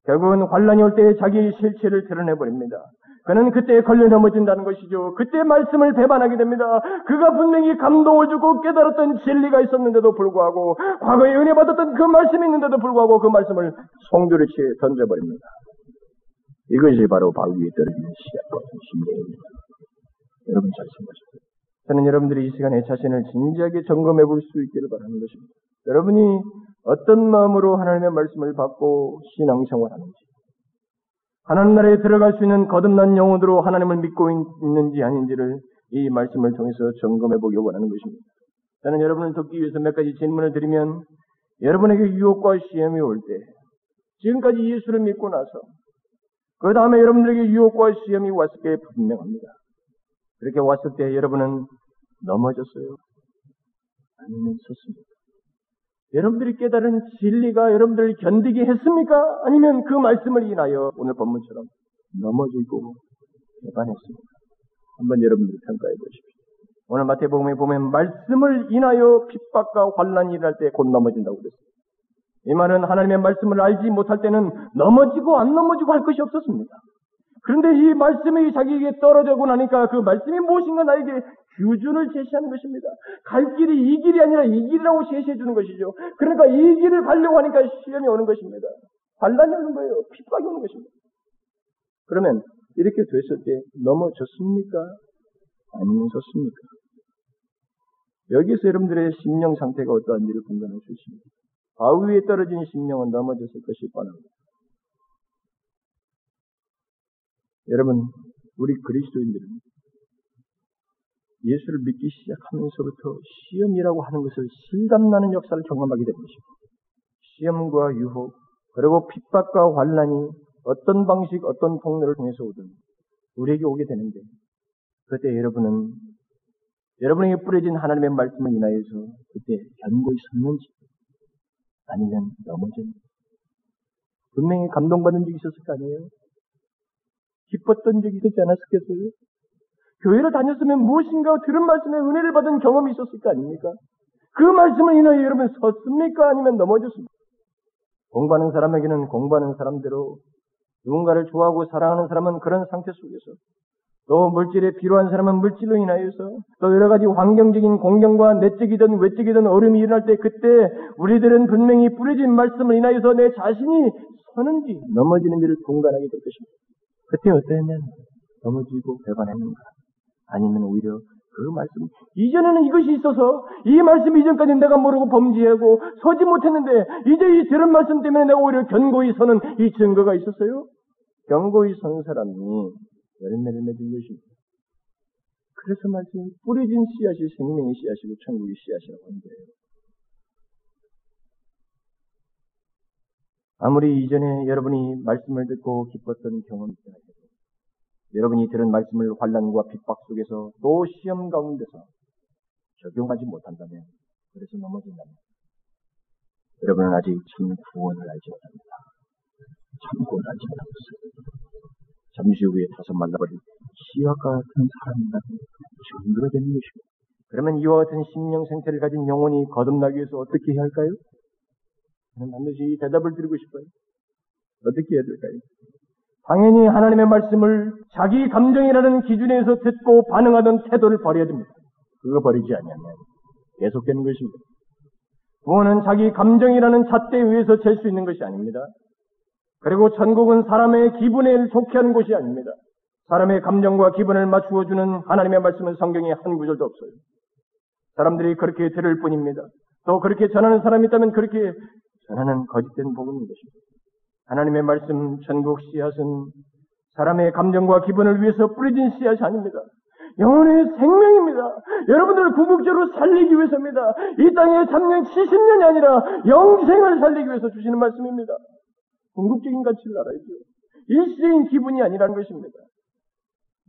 결국은 환란이 올 때 자기 실체를 드러내 버립니다. 그는 그때 걸려 넘어진다는 것이죠. 그때 말씀을 배반하게 됩니다. 그가 분명히 감동을 주고 깨달았던 진리가 있었는데도 불구하고 과거에 은혜 받았던 그 말씀이 있는데도 불구하고 그 말씀을 송두리째 던져버립니다. 이것이 바로 바위에 떨어지는 씨앗과 심리입니다. 여러분 잘 생각하세요. 저는 여러분들이 이 시간에 자신을 진지하게 점검해 볼 수 있기를 바라는 것입니다. 여러분이 어떤 마음으로 하나님의 말씀을 받고 신앙생활하는지, 하나님 나라에 들어갈 수 있는 거듭난 영혼으로 하나님을 믿고 있는지 아닌지를 이 말씀을 통해서 점검해 보기 원하는 것입니다. 저는 여러분을 돕기 위해서 몇 가지 질문을 드리면 여러분에게 유혹과 시험이 올 때, 지금까지 예수를 믿고 나서 그 다음에 여러분들에게 유혹과 시험이 왔을 때 분명합니다. 그렇게 왔을 때 여러분은 넘어졌어요. 아니면 섰습니까? 여러분들이 깨달은 진리가 여러분들을 견디게 했습니까? 아니면 그 말씀을 인하여 오늘 본문처럼 넘어지고 배반했습니까? 한번 여러분들이 평가해 보십시오. 오늘 마태복음에 보면 말씀을 인하여 핍박과 환란이 일어날 때 곧 넘어진다고 그랬습니다. 이 말은 하나님의 말씀을 알지 못할 때는 넘어지고 안 넘어지고 할 것이 없었습니다. 그런데 이 말씀이 자기에게 떨어지고 나니까 그 말씀이 무엇인가 나에게 규준을 제시하는 것입니다. 갈 길이 이 길이 아니라 이 길이라고 제시해 주는 것이죠. 그러니까 이 길을 가려고 하니까 시험이 오는 것입니다. 반란이 오는 거예요. 핍박이 오는 것입니다. 그러면 이렇게 됐을 때 넘어졌습니까? 아니면 섰습니까? 여기서 여러분들의 심령 상태가 어떠한지를 분간할 수 있습니다. 바위 위에 떨어진 심령은 넘어졌을 것이 뻔합니다. 여러분, 우리 그리스도인들은 예수를 믿기 시작하면서부터 시험이라고 하는 것을 실감나는 역사를 경험하게 된 것입니다. 시험과 유혹, 그리고 핍박과 환란이 어떤 방식, 어떤 통로를 통해서 오든 우리에게 오게 되는데 그때 여러분은 여러분에게 뿌려진 하나님의 말씀을 인하여서 그때 견고히 섰는지 아니면 넘어졌는지 분명히 감동받은 적이 있었을 거 아니에요? 기뻤던 적이 있었지 않았겠어요? 교회를 다녔으면 무엇인가 들은 말씀에 은혜를 받은 경험이 있었을 거 아닙니까? 그 말씀을 인하여 여러분 섰습니까? 아니면 넘어졌습니까? 공부하는 사람에게는 공부하는 사람대로 누군가를 좋아하고 사랑하는 사람은 그런 상태 속에서 또 물질에 필요한 사람은 물질로 인하여서 또 여러 가지 환경적인 공경과 내적이든 외적이든 어려움이 일어날 때 그때 우리들은 분명히 뿌려진 말씀을 인하여서 내 자신이 서는지 넘어지는지를 분간하게 될 것입니다. 그때 어떠했냐면 넘어지고 배반했는가? 아니면 오히려 그 말씀, 이전에는 이것이 있어서 이 말씀 이전까지 내가 모르고 범죄하고 서지 못했는데 이제 이 들은 말씀 때문에 내가 오히려 견고히 서는 이 증거가 있었어요? 견고히 선 사람이 열매를 맺은 것입니다. 그래서 말씀이 뿌려진 씨앗이 생명의 씨앗이고 천국의 씨앗이라고 하는 거예요. 아무리 이전에 여러분이 말씀을 듣고 기뻤던 경험이 있더라도 여러분이 들은 말씀을 환란과 핍박 속에서 또 시험 가운데서 적용하지 못한다면 그래서 넘어진다면 여러분은 아직 참 구원을 알지 못합니다. 참 구원을 알지 못하고 있어요. 잠시 후에 다섯 말라버릴 시와과 같은 사람이라는 증거가 되는 것입니다. 그러면 이와 같은 심령 생태를 가진 영혼이 거듭나기 위해서 어떻게 해야 할까요? 저는 반드시 대답을 드리고 싶어요. 어떻게 해야 될까요? 당연히 하나님의 말씀을 자기 감정이라는 기준에서 듣고 반응하던 태도를 버려야 됩니다. 그거 버리지 않으면 계속되는 것입니다. 구원은 자기 감정이라는 잣대에 의해서 잴 수 있는 것이 아닙니다. 그리고 천국은 사람의 기분에 좋게 하는 곳이 아닙니다. 사람의 감정과 기분을 맞추어 주는 하나님의 말씀은 성경에 한 구절도 없어요. 사람들이 그렇게 들을 뿐입니다. 또 그렇게 전하는 사람이 있다면 그렇게 전하는 거짓된 복음인 것입니다. 하나님의 말씀 전국 씨앗은 사람의 감정과 기분을 위해서 뿌려진 씨앗이 아닙니다. 영혼의 생명입니다. 여러분들을 궁극적으로 살리기 위해서입니다. 이 땅에 3년, 70년이 아니라 영생을 살리기 위해서 주시는 말씀입니다. 궁극적인 가치를 알아야죠. 일시적인 기분이 아니라는 것입니다.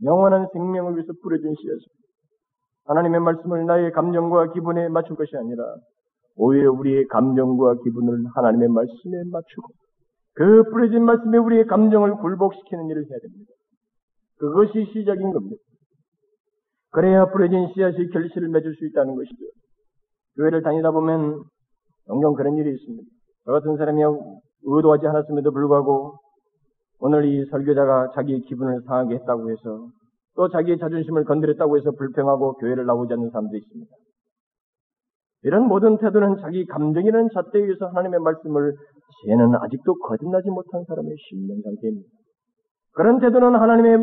영원한 생명을 위해서 뿌려진 씨앗입니다. 하나님의 말씀을 나의 감정과 기분에 맞출 것이 아니라 오히려 우리의 감정과 기분을 하나님의 말씀에 맞추고 그 뿌려진 말씀에 우리의 감정을 굴복시키는 일을 해야 됩니다. 그것이 시작인 겁니다. 그래야 뿌려진 씨앗이 결실을 맺을 수 있다는 것이죠. 교회를 다니다 보면 종종 그런 일이 있습니다. 저 같은 사람이 의도하지 않았음에도 불구하고 오늘 이 설교자가 자기의 기분을 상하게 했다고 해서 또 자기의 자존심을 건드렸다고 해서 불평하고 교회를 나오지 않는 사람도 있습니다. 이런 모든 태도는 자기 감정이라는 잣대에 의해서 하나님의 말씀을 쟤는 아직도 거듭나지 못한 사람의 심령 상태입니다. 그런 태도는 하나님의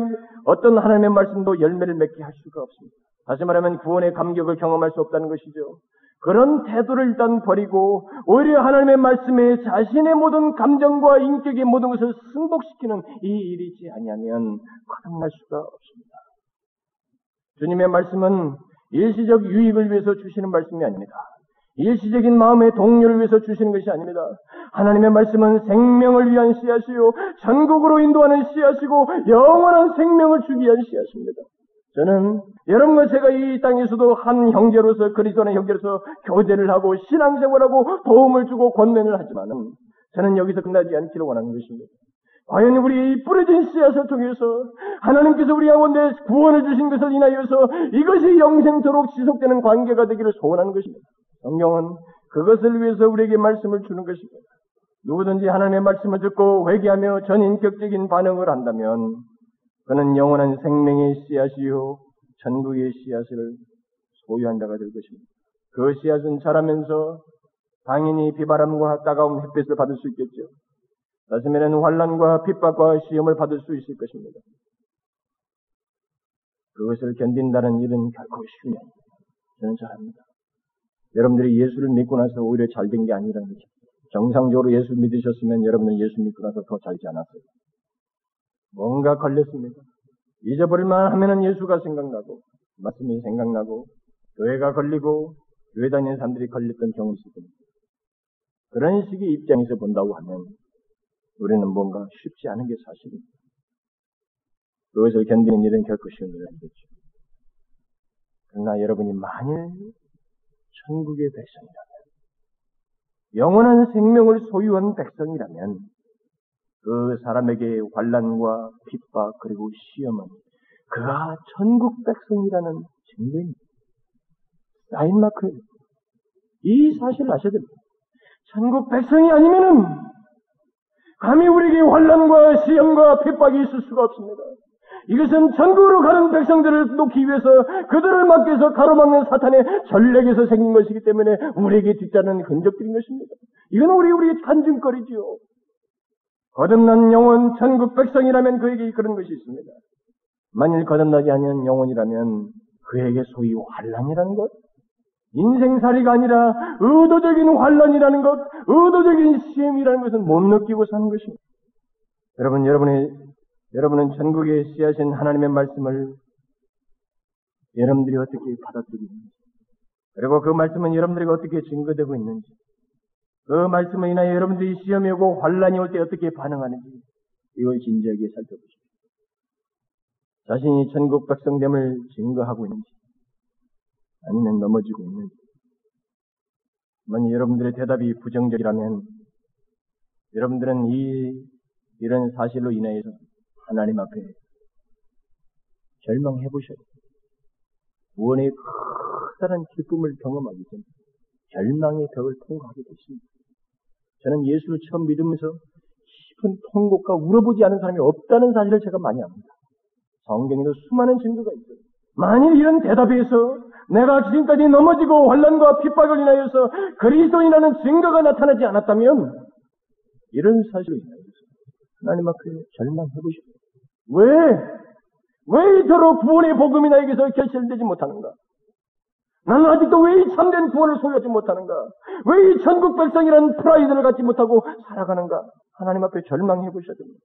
어떤 하나님의 말씀도 열매를 맺게 할 수가 없습니다. 다시 말하면 구원의 감격을 경험할 수 없다는 것이죠. 그런 태도를 일단 버리고 오히려 하나님의 말씀에 자신의 모든 감정과 인격의 모든 것을 승복시키는 이 일이지 아니하면 거듭날 수가 없습니다. 주님의 말씀은 일시적 유익을 위해서 주시는 말씀이 아닙니다. 일시적인 마음의 동료를 위해서 주시는 것이 아닙니다. 하나님의 말씀은 생명을 위한 씨앗이요, 전국으로 인도하는 씨앗이고, 영원한 생명을 주기 위한 씨앗입니다. 저는 여러분과 제가 이 땅에서도 한 형제로서 그리스도의 형제로서 교제를 하고 신앙생활하고 도움을 주고 권면을 하지만은 저는 여기서 끝나지 않기를 원하는 것입니다. 과연 우리 이 뿌려진 씨앗을 통해서 하나님께서 우리 가운데 구원을 주신 것을 인하여서 이것이 영생토록 지속되는 관계가 되기를 소원하는 것입니다. 성경은 그것을 위해서 우리에게 말씀을 주는 것입니다. 누구든지 하나님의 말씀을 듣고 회개하며 전인격적인 반응을 한다면 그는 영원한 생명의 씨앗이요 전국의 씨앗을 소유한 자가 될 것입니다. 그 씨앗은 자라면서 당연히 비바람과 따가운 햇빛을 받을 수 있겠죠. 다시면은 환란과 핍박과 시험을 받을 수 있을 것입니다. 그것을 견딘다는 일은 결코 쉬운 일입니다. 저는 잘합니다. 여러분들이 예수를 믿고 나서 오히려 잘 된 게 아니라는 거죠. 정상적으로 예수 믿으셨으면 여러분은 예수 믿고 나서 더 잘지 않았어요. 뭔가 걸렸습니다. 잊어버릴만 하면은 예수가 생각나고, 말씀이 생각나고, 교회가 걸리고, 교회 다니는 사람들이 걸렸던 경험이 있을 겁니다. 그런 식의 입장에서 본다고 하면, 우리는 뭔가 쉽지 않은 게 사실입니다. 그것을 견디는 일은 결코 쉬운 일은 아니겠죠. 그러나 여러분이 만일 천국의 백성이라면, 영원한 생명을 소유한 백성이라면, 그 사람에게 환란과 핍박 그리고 시험은 그가 천국 백성이라는 증거입니다. 사인마크예요. 이 사실을 아셔야 됩니다. 천국 백성이 아니면은 감히 우리에게 환란과 시험과 핍박이 있을 수가 없습니다. 이것은 전국으로 가는 백성들을 놓기 위해서 그들을 막기 위해서 가로막는 사탄의 전략에서 생긴 것이기 때문에 우리에게 뒤따르는 흔적들인 것입니다. 이건 우리 우리의 간증거리지요. 거듭난 영혼, 천국 백성이라면 그에게 그런 것이 있습니다. 만일 거듭나지 않은 영혼이라면 그에게 소위 환란이라는 것, 인생살이가 아니라 의도적인 환란이라는 것, 의도적인 시험이라는 것은 못 느끼고 사는 것입니다. 여러분, 여러분의 여러분은 전국에 씨하신 하나님의 말씀을 여러분들이 어떻게 받아들이고 있는지, 그리고 그 말씀은 여러분들에게 어떻게 증거되고 있는지, 그 말씀을 인하여 여러분들이 시험이 오고 환란이 올 때 어떻게 반응하는지, 이걸 진지하게 살펴보십시오. 자신이 전국 백성됨을 증거하고 있는지, 아니면 넘어지고 있는지. 만약 여러분들의 대답이 부정적이라면, 여러분들은 이, 이런 사실로 인하여서 하나님 앞에 절망해 보셔야 돼요. 구원의 커다란 기쁨을 경험하기 전에 절망의 벽을 통과하게 됐습니다. 저는 예수를 처음 믿으면서 깊은 통곡과 울어보지 않은 사람이 없다는 사실을 제가 많이 압니다. 성경에도 수많은 증거가 있어요. 만일 이런 대답에서 내가 지금까지 넘어지고 환란과 핍박을 인하여서 그리스도인이라는 증거가 나타나지 않았다면 이런 사실로 인하여서 하나님 앞에 절망해 보십시오. 왜? 왜 이토록 구원의 복음이 나에게서 결실되지 못하는가? 나는 아직도 왜 이 참된 구원을 소유하지 못하는가? 왜 이 천국 백성이라는 프라이드를 갖지 못하고 살아가는가? 하나님 앞에 절망해 보셔야 됩니다.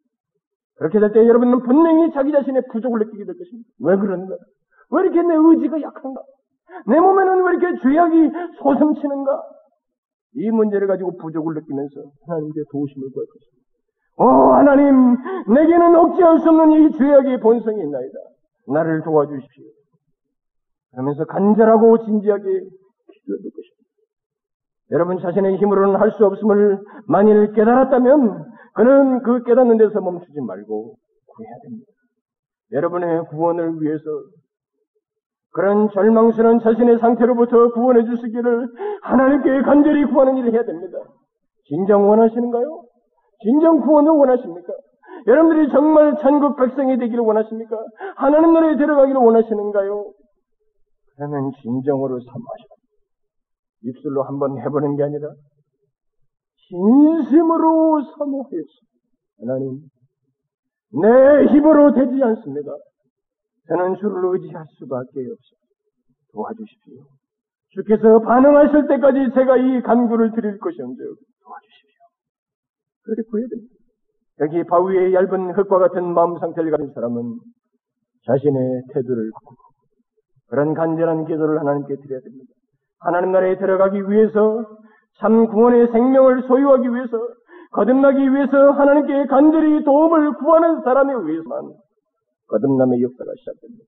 그렇게 될 때 여러분은 분명히 자기 자신의 부족을 느끼게 될 것입니다. 왜 그러는가? 왜 이렇게 내 의지가 약한가? 내 몸에는 왜 이렇게 죄악이 소슴치는가? 이 문제를 가지고 부족을 느끼면서 하나님께 도우심을 구할 것입니다. 오 하나님, 내게는 억제할 수 없는 이 죄악의 본성이 있나이다. 나를 도와주십시오. 그러면서 간절하고 진지하게 기도해볼 것입니다. 여러분 자신의 힘으로는 할 수 없음을 만일 깨달았다면 그는 그 깨닫는 데서 멈추지 말고 구해야 됩니다. 여러분의 구원을 위해서 그런 절망스러운 자신의 상태로부터 구원해 주시기를 하나님께 간절히 구하는 일을 해야 됩니다. 진정 원하시는가요? 진정 구원을 원하십니까? 여러분들이 정말 천국 백성이 되기를 원하십니까? 하나님 나라에 들어가기를 원하시는가요? 그러면 진정으로 삼하셔. 입술로 한번 해보는 게 아니라 진심으로 사모하였습니다. 하나님, 내 힘으로 되지 않습니다. 저는 주를 의지할 수밖에 없어. 도와주십시오. 주께서 반응하실 때까지 제가 이 간구를 드릴 것이온즉 도와주십시오. 그렇게 구해야 됩니다. 여기 바위의 얇은 흙과 같은 마음 상태를 가진 사람은 자신의 태도를 바꾸고 그런 간절한 기도를 하나님께 드려야 됩니다. 하나님 나라에 들어가기 위해서 참 구원의 생명을 소유하기 위해서 거듭나기 위해서 하나님께 간절히 도움을 구하는 사람에 의해서만 거듭남의 역사가 시작됩니다.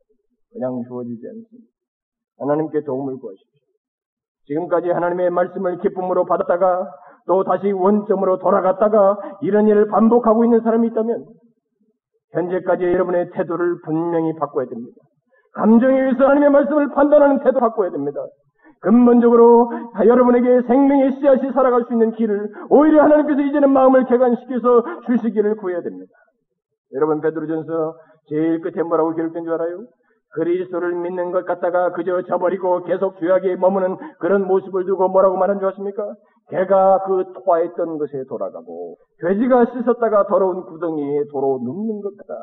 그냥 주어지지 않습니다. 하나님께 도움을 구하십시오. 지금까지 하나님의 말씀을 기쁨으로 받았다가 또 다시 원점으로 돌아갔다가 이런 일을 반복하고 있는 사람이 있다면 현재까지 여러분의 태도를 분명히 바꿔야 됩니다. 감정에 의해서 하나님의 말씀을 판단하는 태도 바꿔야 됩니다. 근본적으로 여러분에게 생명의 씨앗이 살아갈 수 있는 길을 오히려 하나님께서 이제는 마음을 개간시켜서 주시기를 구해야 됩니다. 여러분 베드로전서 제일 끝에 뭐라고 기록된 줄 알아요? 그리스도를 믿는 것 같다가 그저 저버리고 계속 죄악에 머무는 그런 모습을 두고 뭐라고 말한 줄 아십니까? 개가 그 토하했던 것에 돌아가고 돼지가 씻었다가 더러운 구덩이에 도로 눕는 것 같다.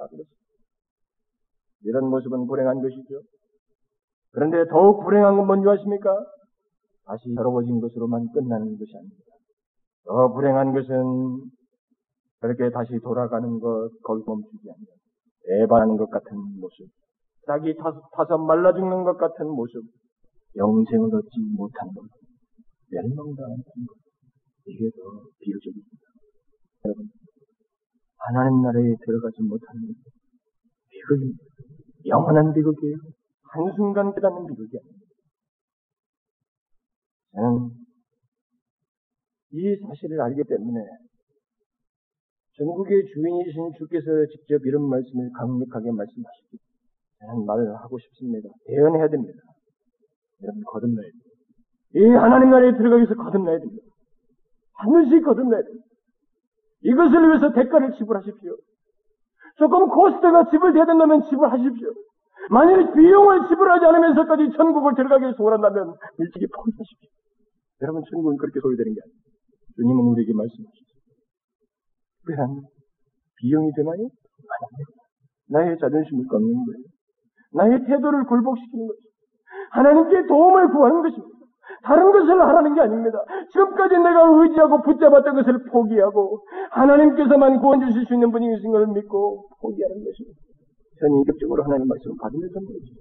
이런 모습은 불행한 것이죠. 그런데 더욱 불행한 건 뭔지 아십니까? 다시 더러워진 것으로만 끝나는 것이 아닙니다. 더 불행한 것은 그렇게 다시 돌아가는 것, 거기 멈추지 않는 애반하는 것 같은 모습, 자기 타서, 말라 죽는 것 같은 모습, 영생을 얻지 못하는 것, 멸망당하는 것, 이게 더 비극적입니다. 여러분, 하나님 나라에 들어가지 못하는 것, 비극입니다. 영원한 비극이에요. 한순간 깨닫는 비극이 아닙니다. 저는 이 사실을 알기 때문에 전국의 주인이신 주께서 직접 이런 말씀을 강력하게 말씀하시기 저는 말을 하고 싶습니다. 대언해야 됩니다. 여러분 거듭나야 됩니다. 이 하나님 나라에 들어가기 위해서 거듭나야 됩니다. 반드시 거듭나야 됩니다. 이것을 위해서 대가를 지불하십시오. 조금 코스트가 지불돼야 된다면 지불하십시오. 만일 비용을 지불하지 않으면서까지 천국을 들어가기 소원한다면 일찍이 포기하십시오. 여러분 천국은 그렇게 소유되는 게 아니에요. 주님은 우리에게 말씀하시죠. 특별한 비용이 되나요? 아닙니다. 나의 자존심을 꺾는 거예요. 나의 태도를 굴복시키는 것입니다. 하나님께 도움을 구하는 것입니다. 다른 것을 하라는 게 아닙니다. 지금까지 내가 의지하고 붙잡았던 것을 포기하고 하나님께서만 구원 주실 수 있는 분이신 걸 믿고 포기하는 것입니다. 저는 인격적으로 하나님 말씀을 받으면 전부이죠.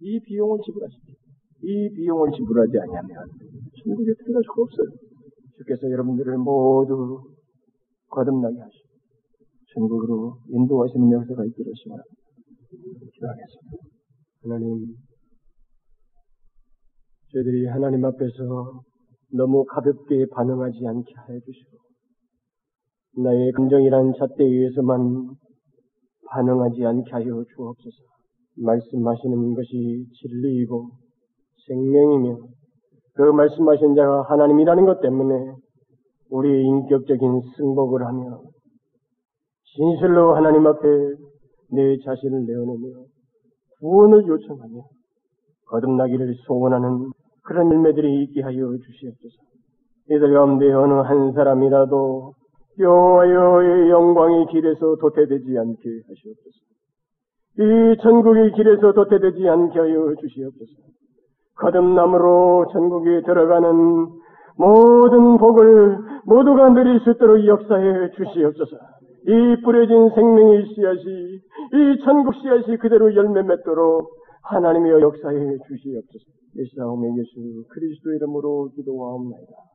이 비용을 지불하십시오. 이 비용을 지불하지 않으면 천국에 들어갈 수가 없어요. 주께서 여러분들을 모두 거듭나게 하시고 천국으로 인도하시는 역사가 있기를 시원합니다. 기도하겠습니다. 하나님, 저희들이 하나님 앞에서 너무 가볍게 반응하지 않게 하여 주시고, 나의 감정이란 잣대에 의해서만 반응하지 않게 하여 주옵소서. 말씀하시는 것이 진리이고 생명이며 그 말씀하신 자가 하나님이라는 것 때문에 우리의 인격적인 승복을 하며 진실로 하나님 앞에 내 자신을 내어놓으며 구원을 요청하며 거듭나기를 소원하는 그런 열매들이 있게 하여 주시옵소서. 이들 가운데 어느 한 사람이라도 여호와의 영광의 길에서 도태되지 않게 하시옵소서. 이 천국의 길에서 도태되지 않게 하여 주시옵소서. 거듭남으로 천국에 들어가는 모든 복을 모두가 누릴 수 있도록 역사해 주시옵소서. 이 뿌려진 생명의 씨앗이 이 천국 씨앗이 그대로 열매 맺도록 하나님의 역사해 주시옵소서. 예수사움의 예수 그리스도 이름으로 기도하옵나이다.